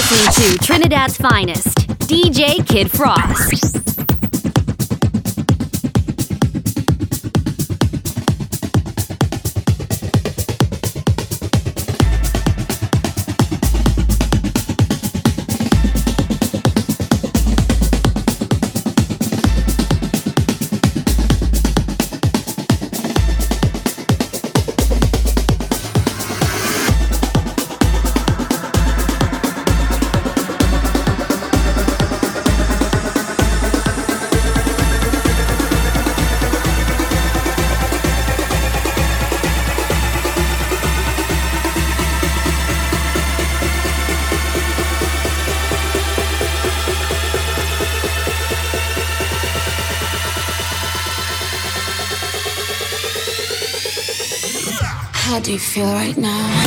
listening to Trinidad's finest, DJ Kid Frost. Do you feel right now?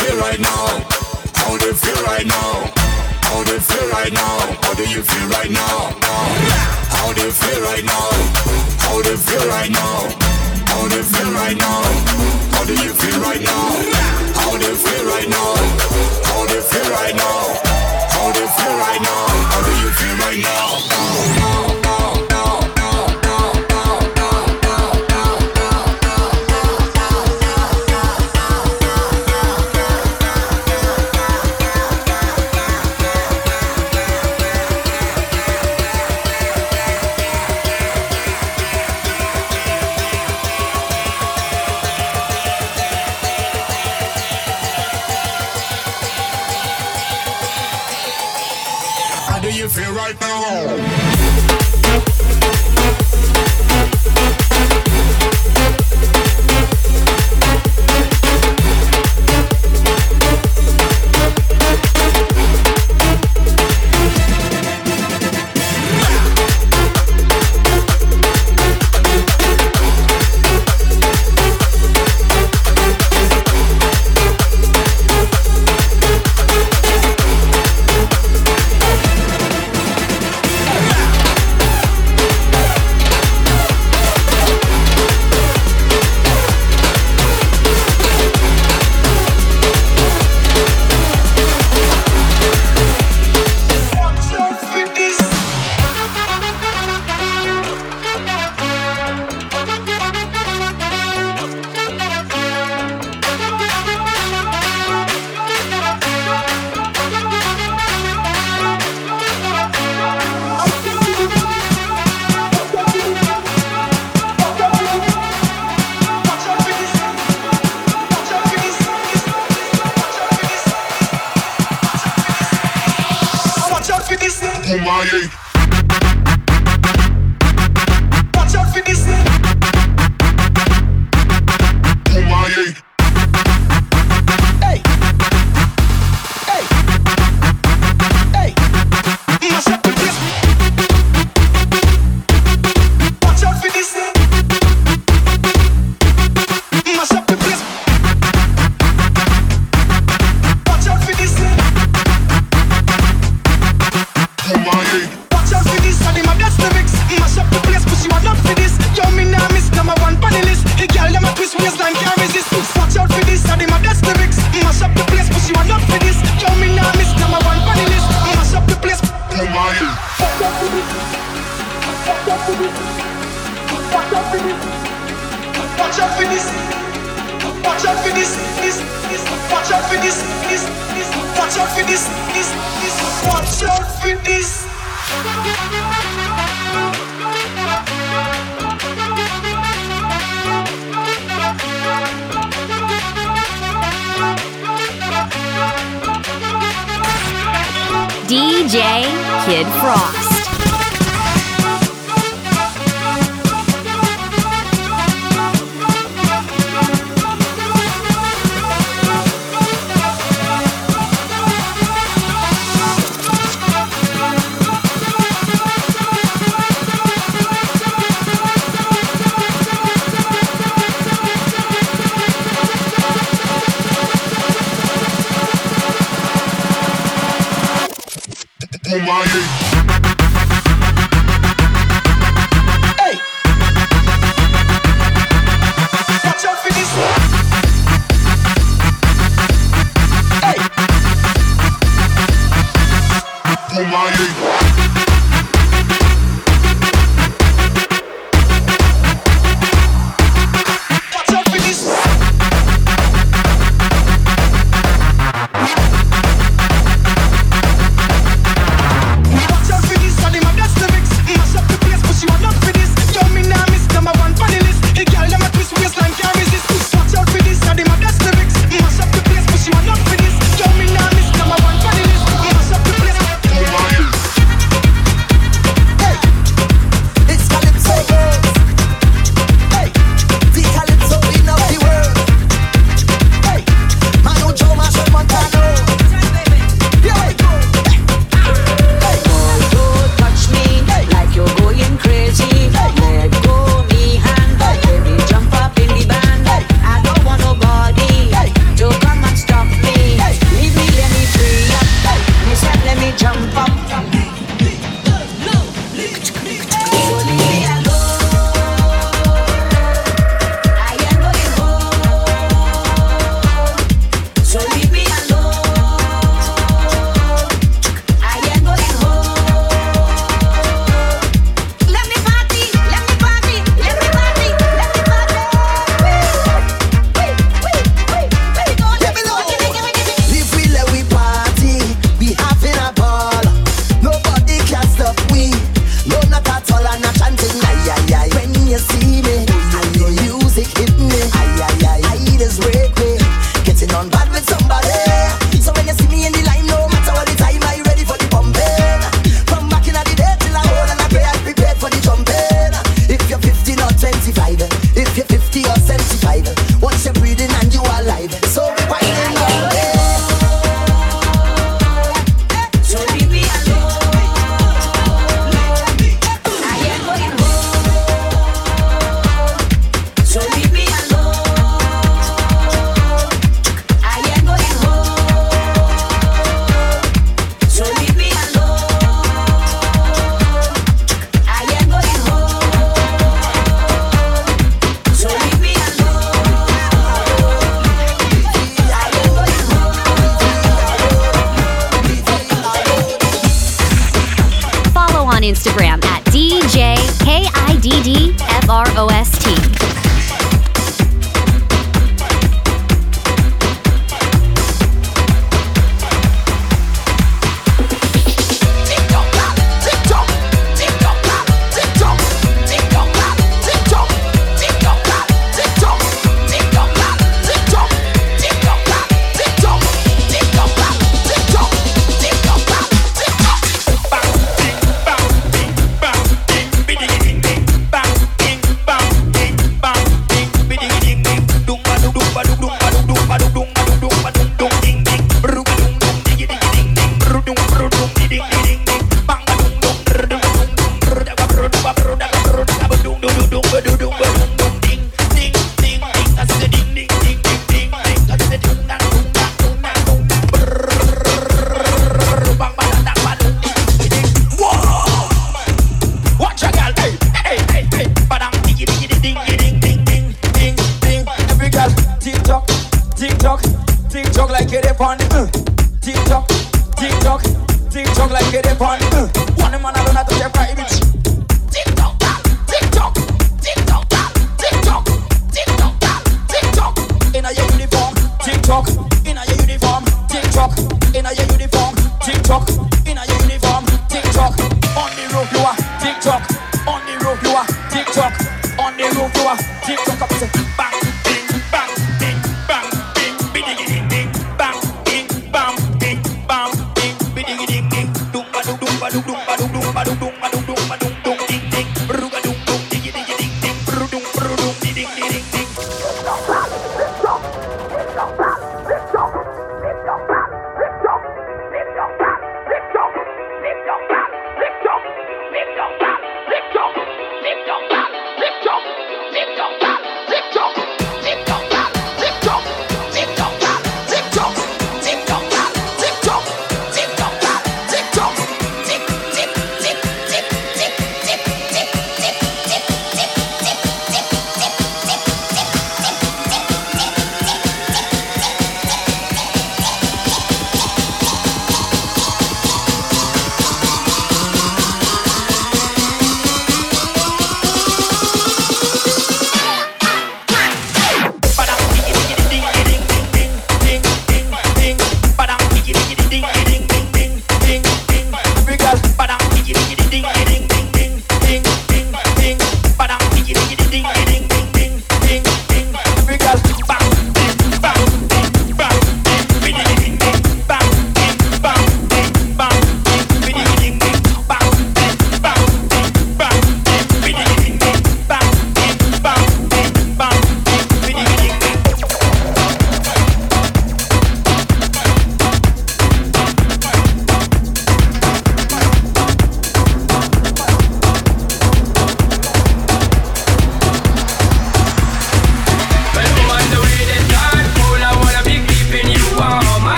feel right now? How do you feel right now? How do you feel right now? How do you feel right now? How do you feel right now? How do you feel right now? How do you feel right now? How do you feel right now? How do you feel right now? How do you feel right now? How do you feel right now? How do you feel right now? MIA. on my.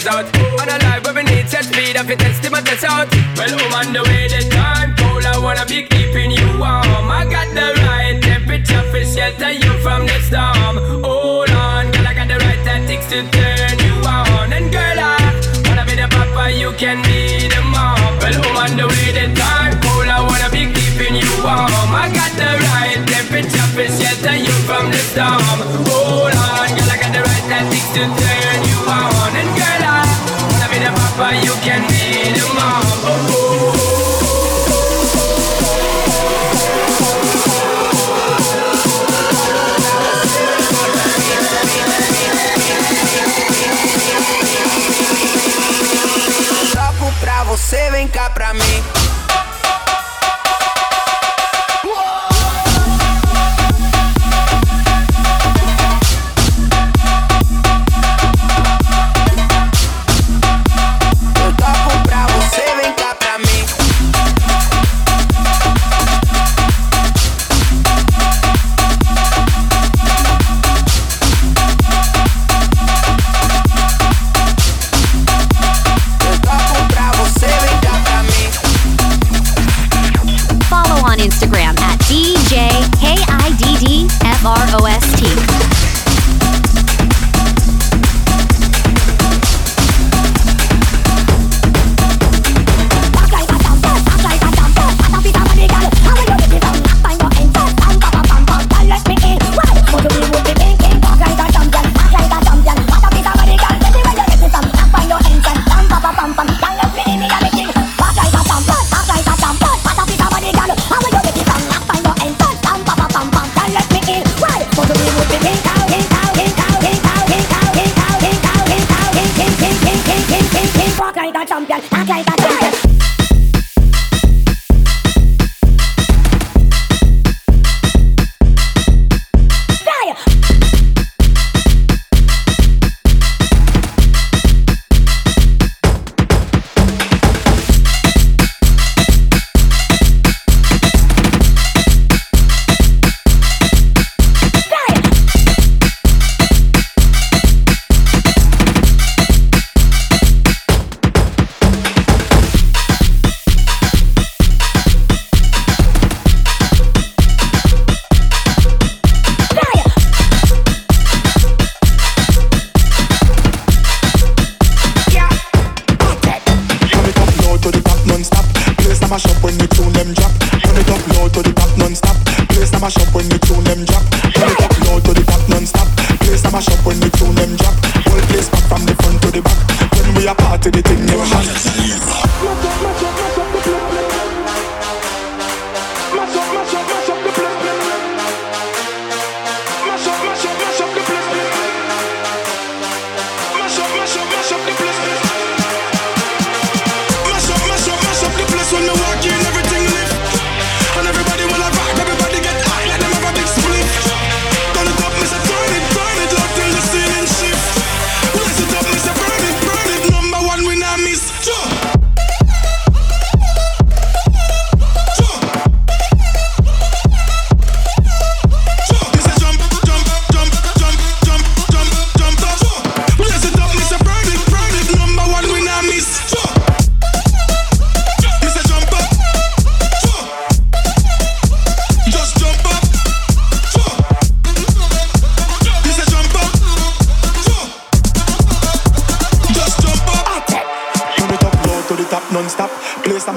Confess out. On a life where we need set speed, if you test it, test out. Well, I'm on the way, the time cold, I wanna be keeping you warm. I got the right temperature for shelter you from the storm. Hold on, girl, I got the right tactics to turn you on. And girl, I wanna be the papa, you can be the mom. Well, I'm on the way, the time cold, I wanna be keeping you warm. I got the right temperature for shelter you from the storm. Hold on, girl, I got the right tactics to turn you papa, can be você, vem cá pra mim. champion, act like a champion.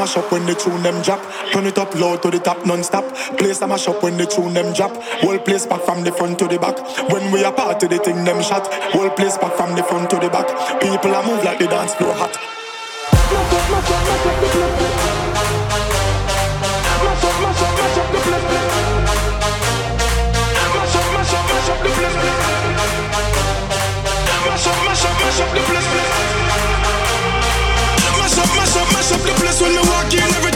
mash up when the tune them drop. Turn it up loud to the top non-stop. Place a mash up when the tune them drop. Whole place back from the front to the back. When we are party, the thing them shot. Whole place back from the front to the back. People are move like the dance floor hot. Mash up, mash up, mash up the place. Mash up, mash up, mash up the place. Mash up, mash up, mash up the place. Mash up, mash up, mash up the place. mash up the place when we walk in. Every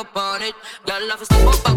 up on it. Girl, love is up on it.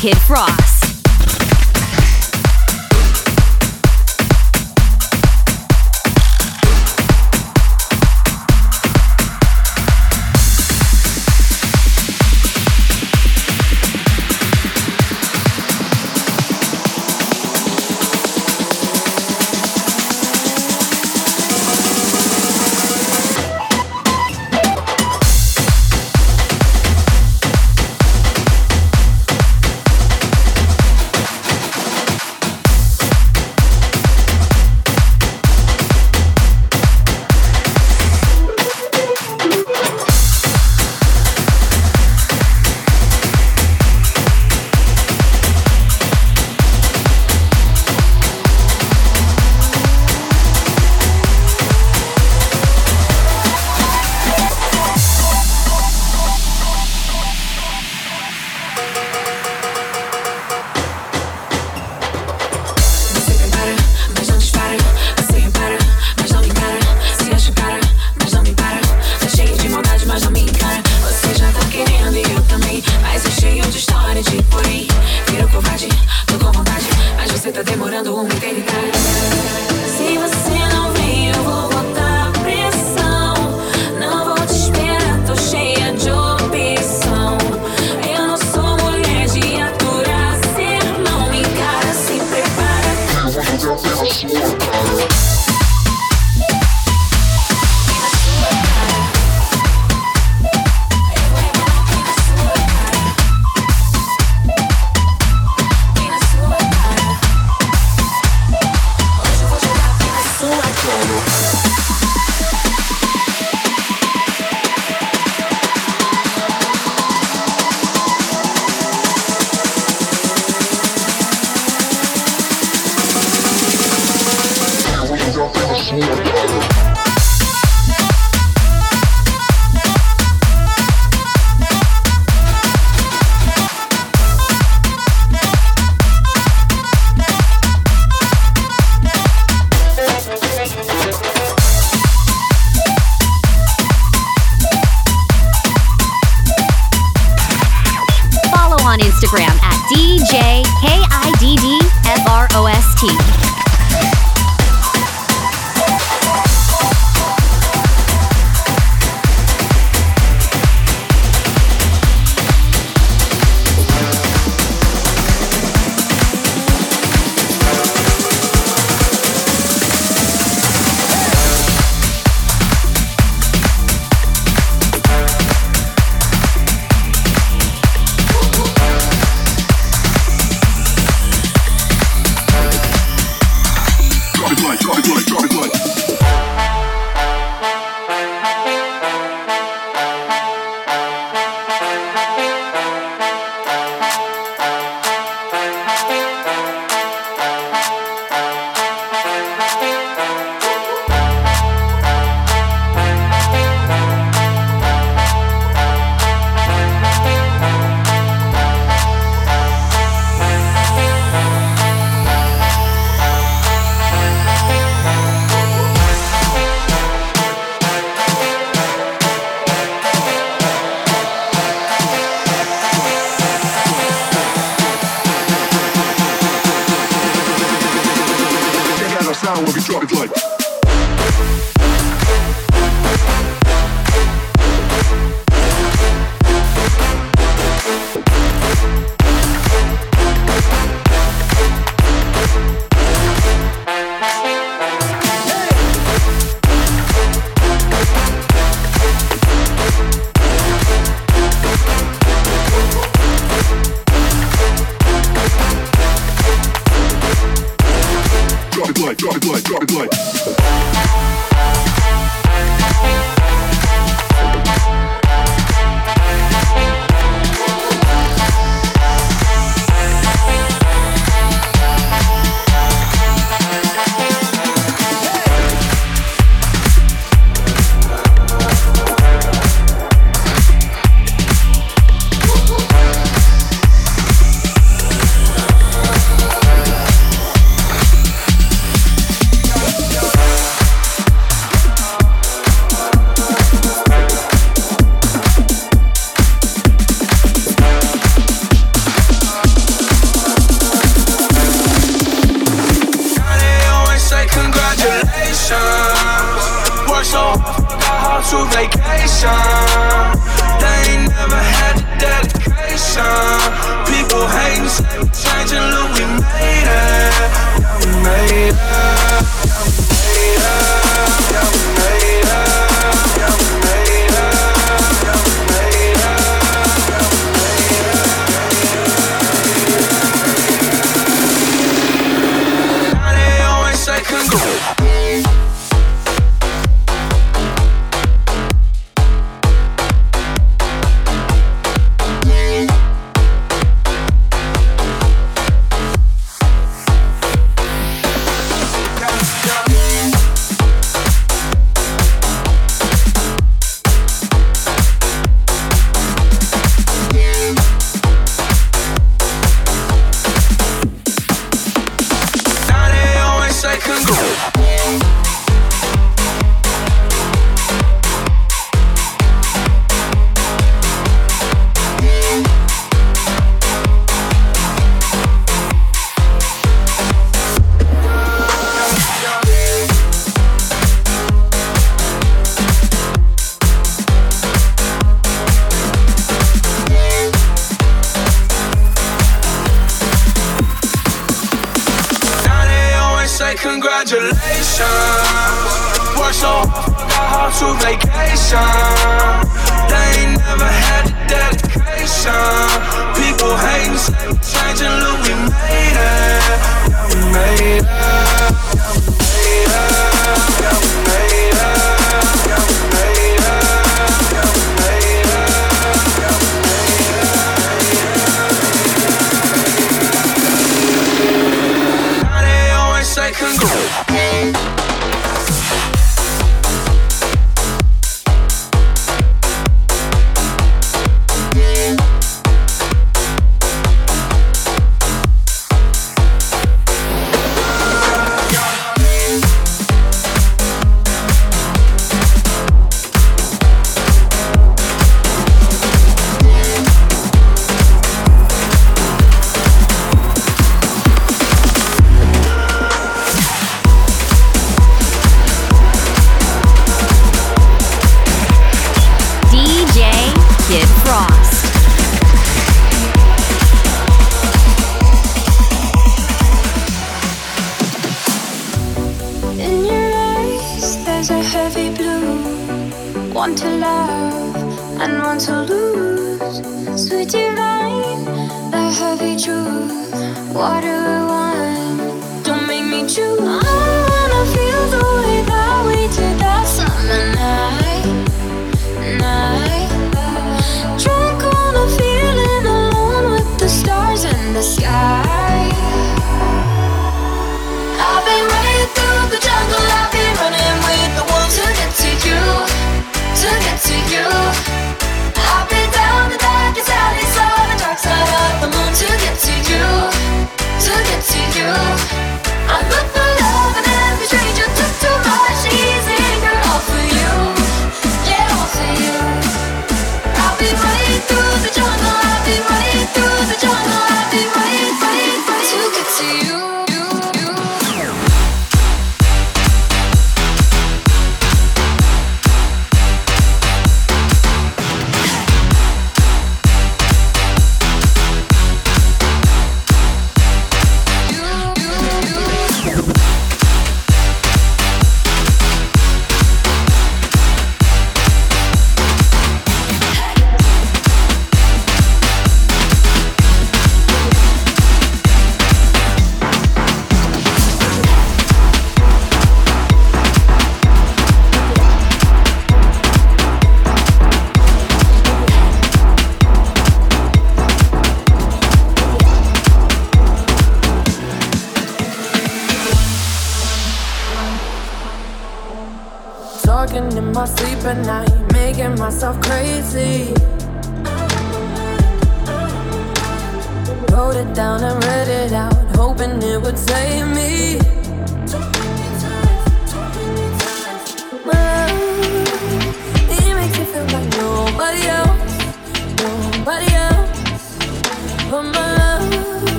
Kid Frost.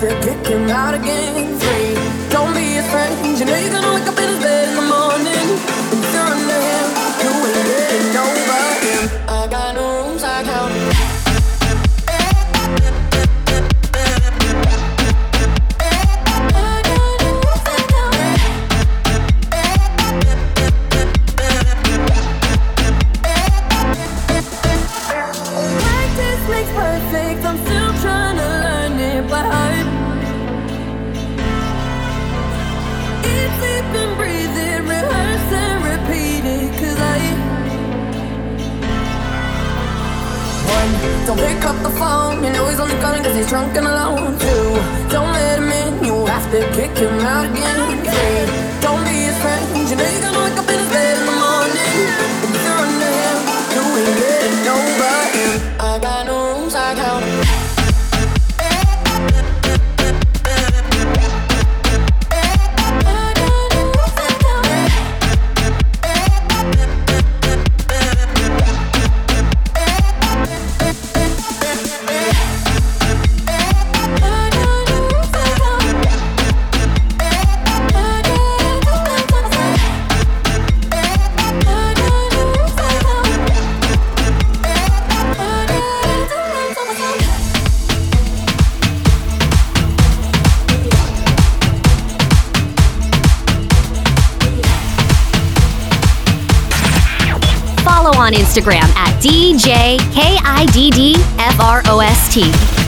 Have to out again. On Instagram at DJKIDDFROST.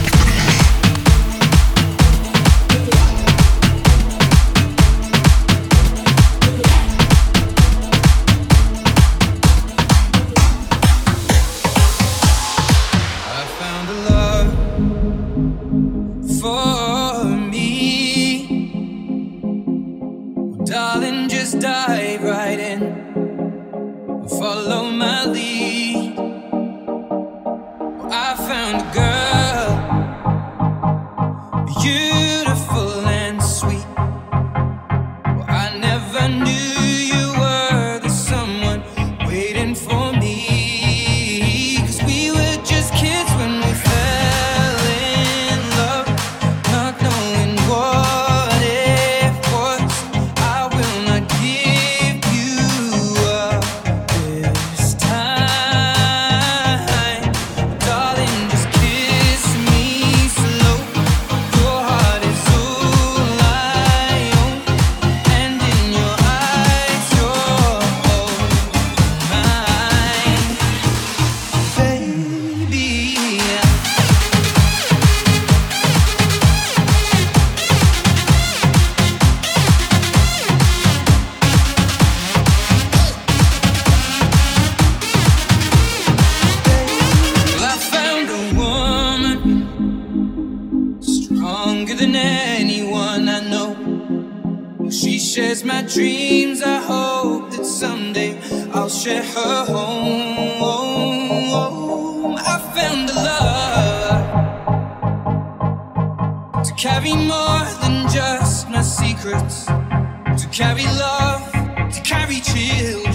carry more than just my secrets, to carry love, to carry chills.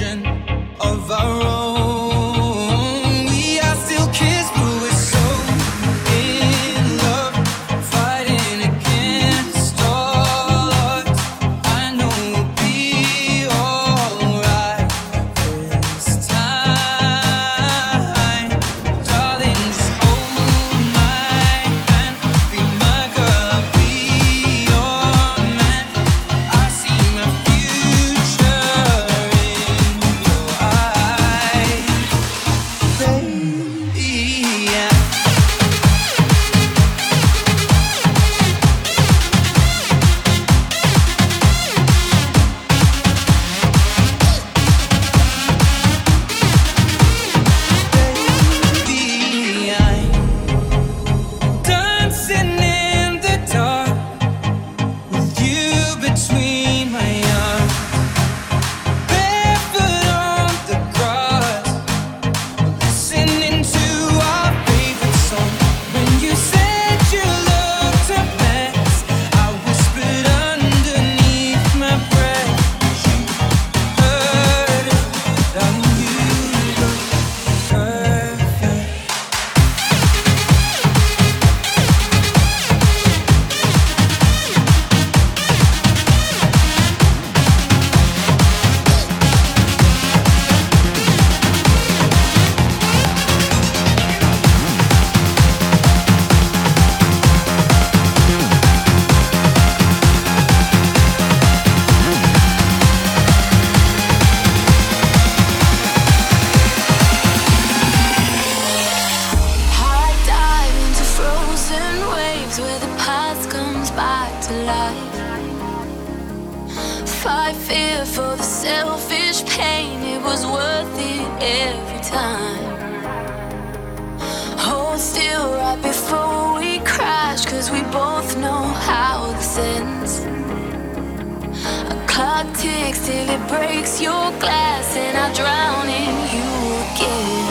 kicks till it breaks your glass, and I drown in you again.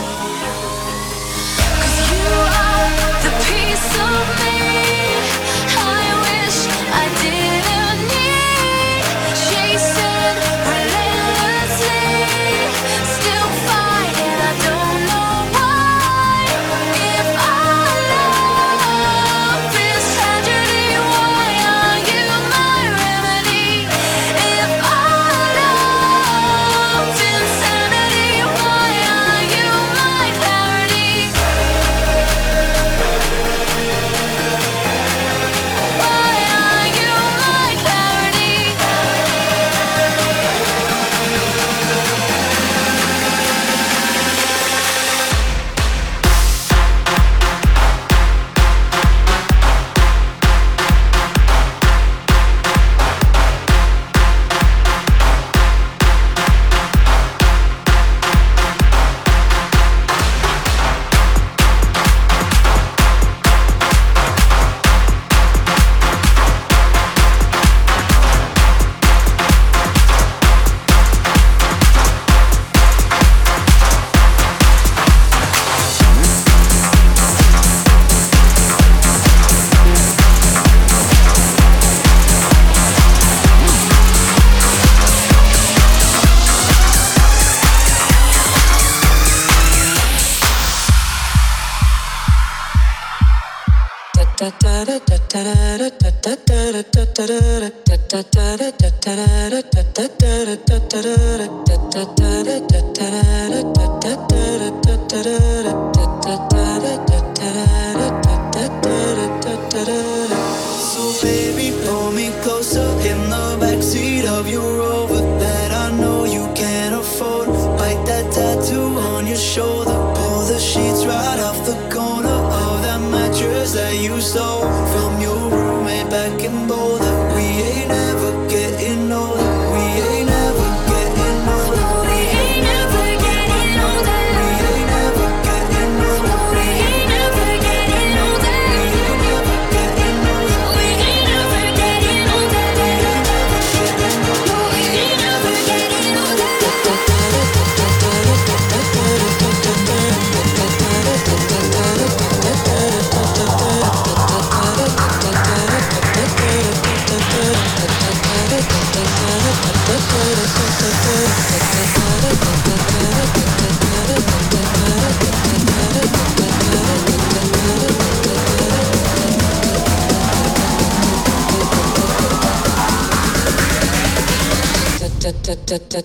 Cause you are the piece of me.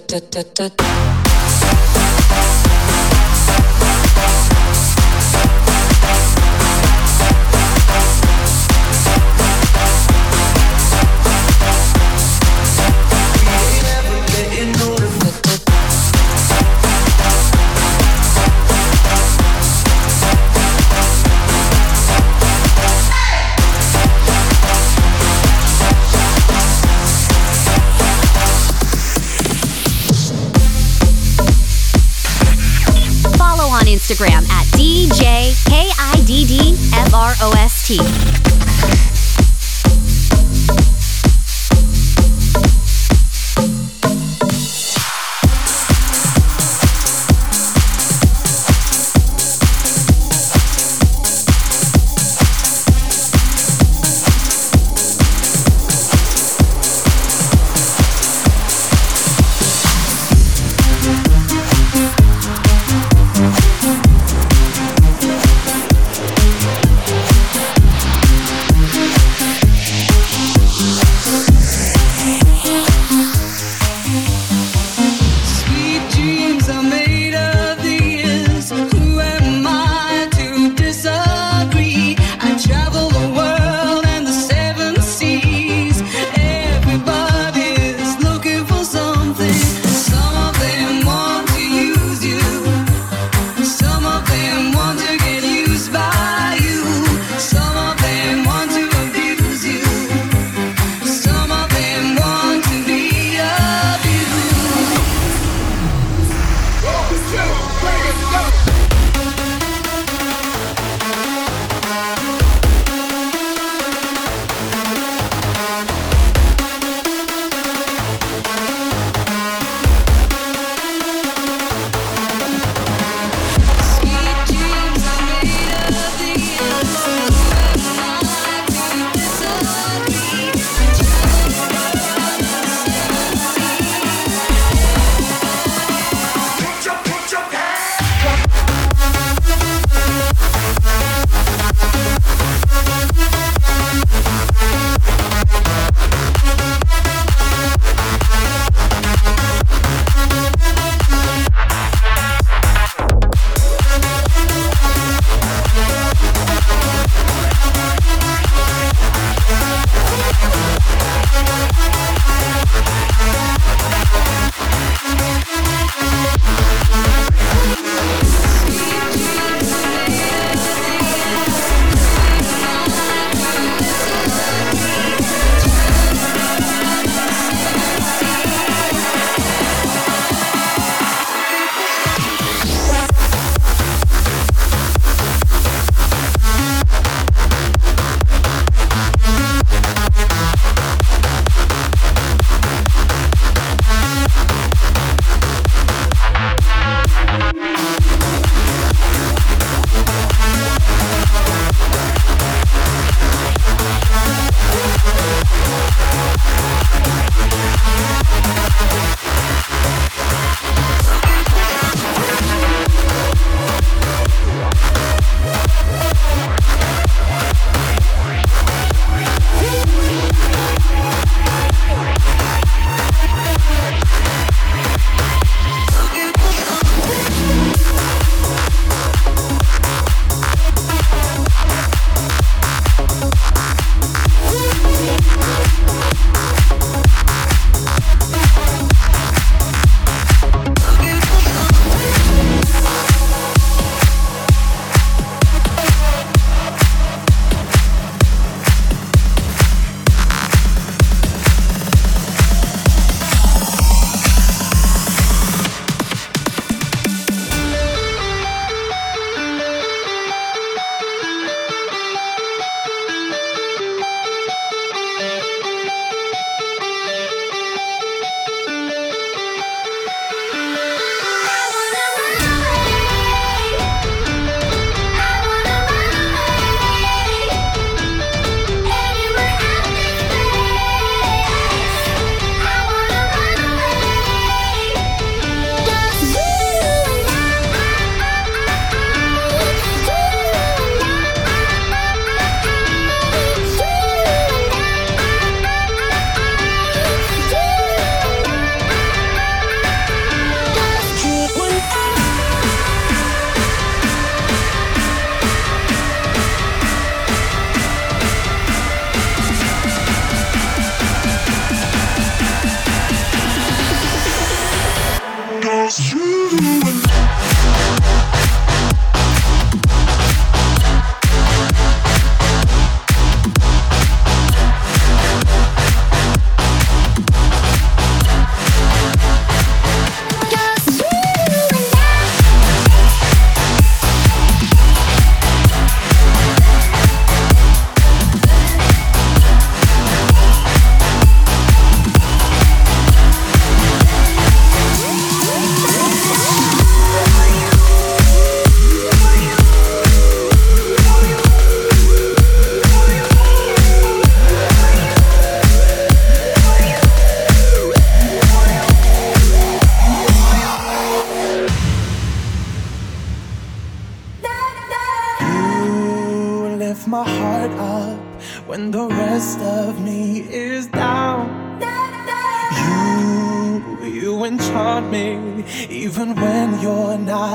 da da da T.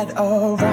that around.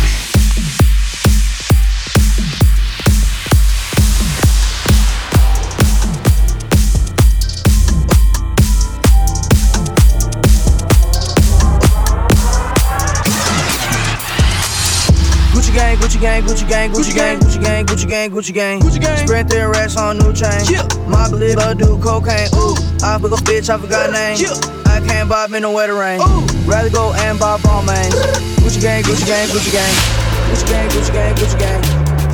Gucci gang, Gucci gang, Gucci gang, Gucci gang, Gucci gang. Gucci gang. Sprint their racks on new chain. Yeah. My believe I do cocaine. Ooh, I book a bitch, I forgot name. I can't bob in the wetter rain. Rather go and buy ball mains. Gucci gang, Gucci gang, Gucci gang. Gucci gang, Gucci gang, Gucci gang.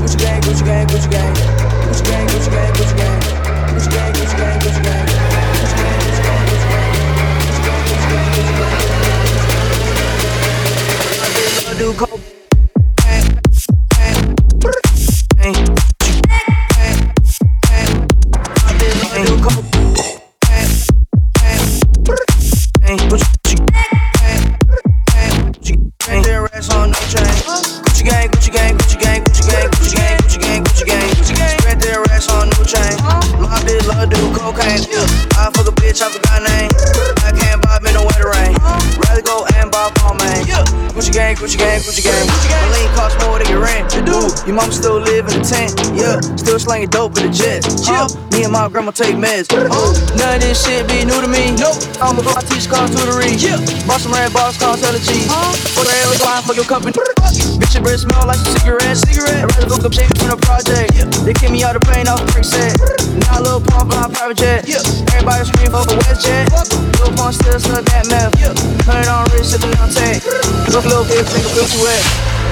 Gucci gang, Gucci gang, Gucci gang. Gucci gang, Gucci gang, Gucci gang. Gucci gang, Gucci gang, Gucci gang. Mom still live in the tent. Yeah, still slanging dope in the jet. Chill. Uh-huh. Me and my grandma take meds. Ooh, none of this shit be new to me. Nope. I'm a I teach call tutoring. Yeah. Boss some red balls, call tell the G. For uh-huh. the hell is fine for your company. Bitch, your breath smell like a cigarette. Cigarette. I'd rather go up shit from the project. They kick me out the plane off the brick set. Now little pump on private jet. Yeah. Everybody scream for the West jet. Little pump still stuck that meth. Yeah. Turn on wrist, sipping on tech. Look little bit, finger feel too wet.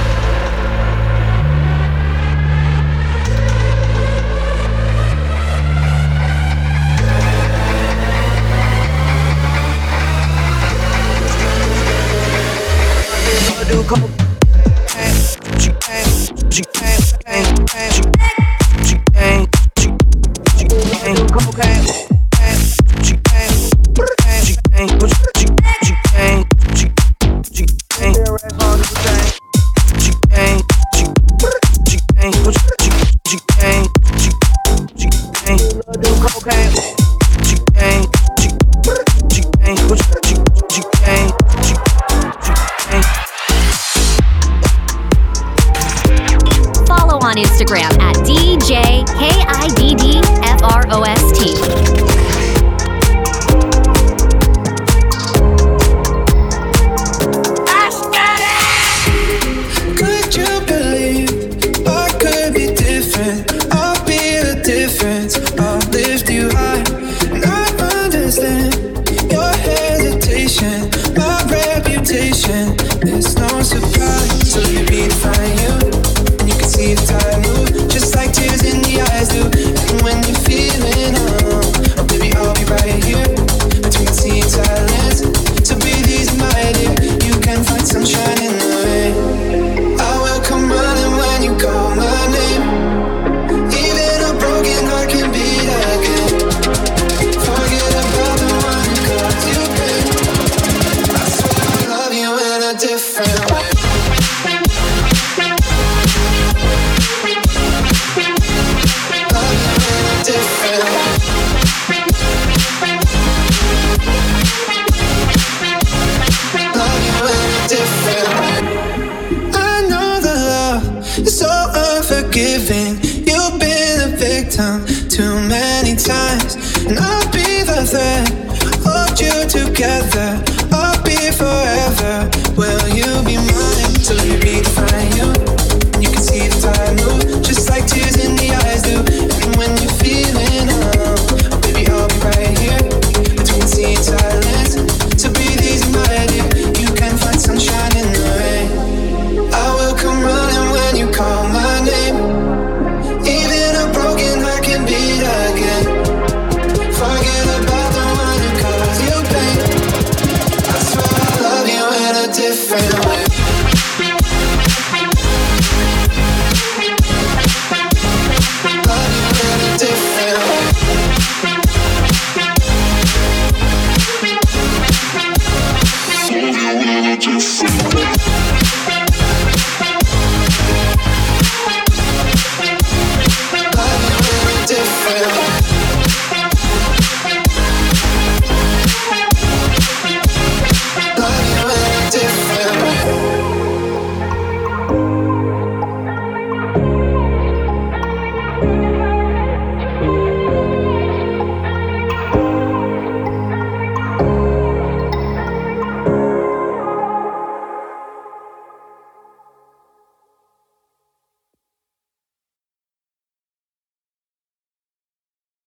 Do coke. She came, she came, came, came, she she came, she she came, do cocaine. She feel.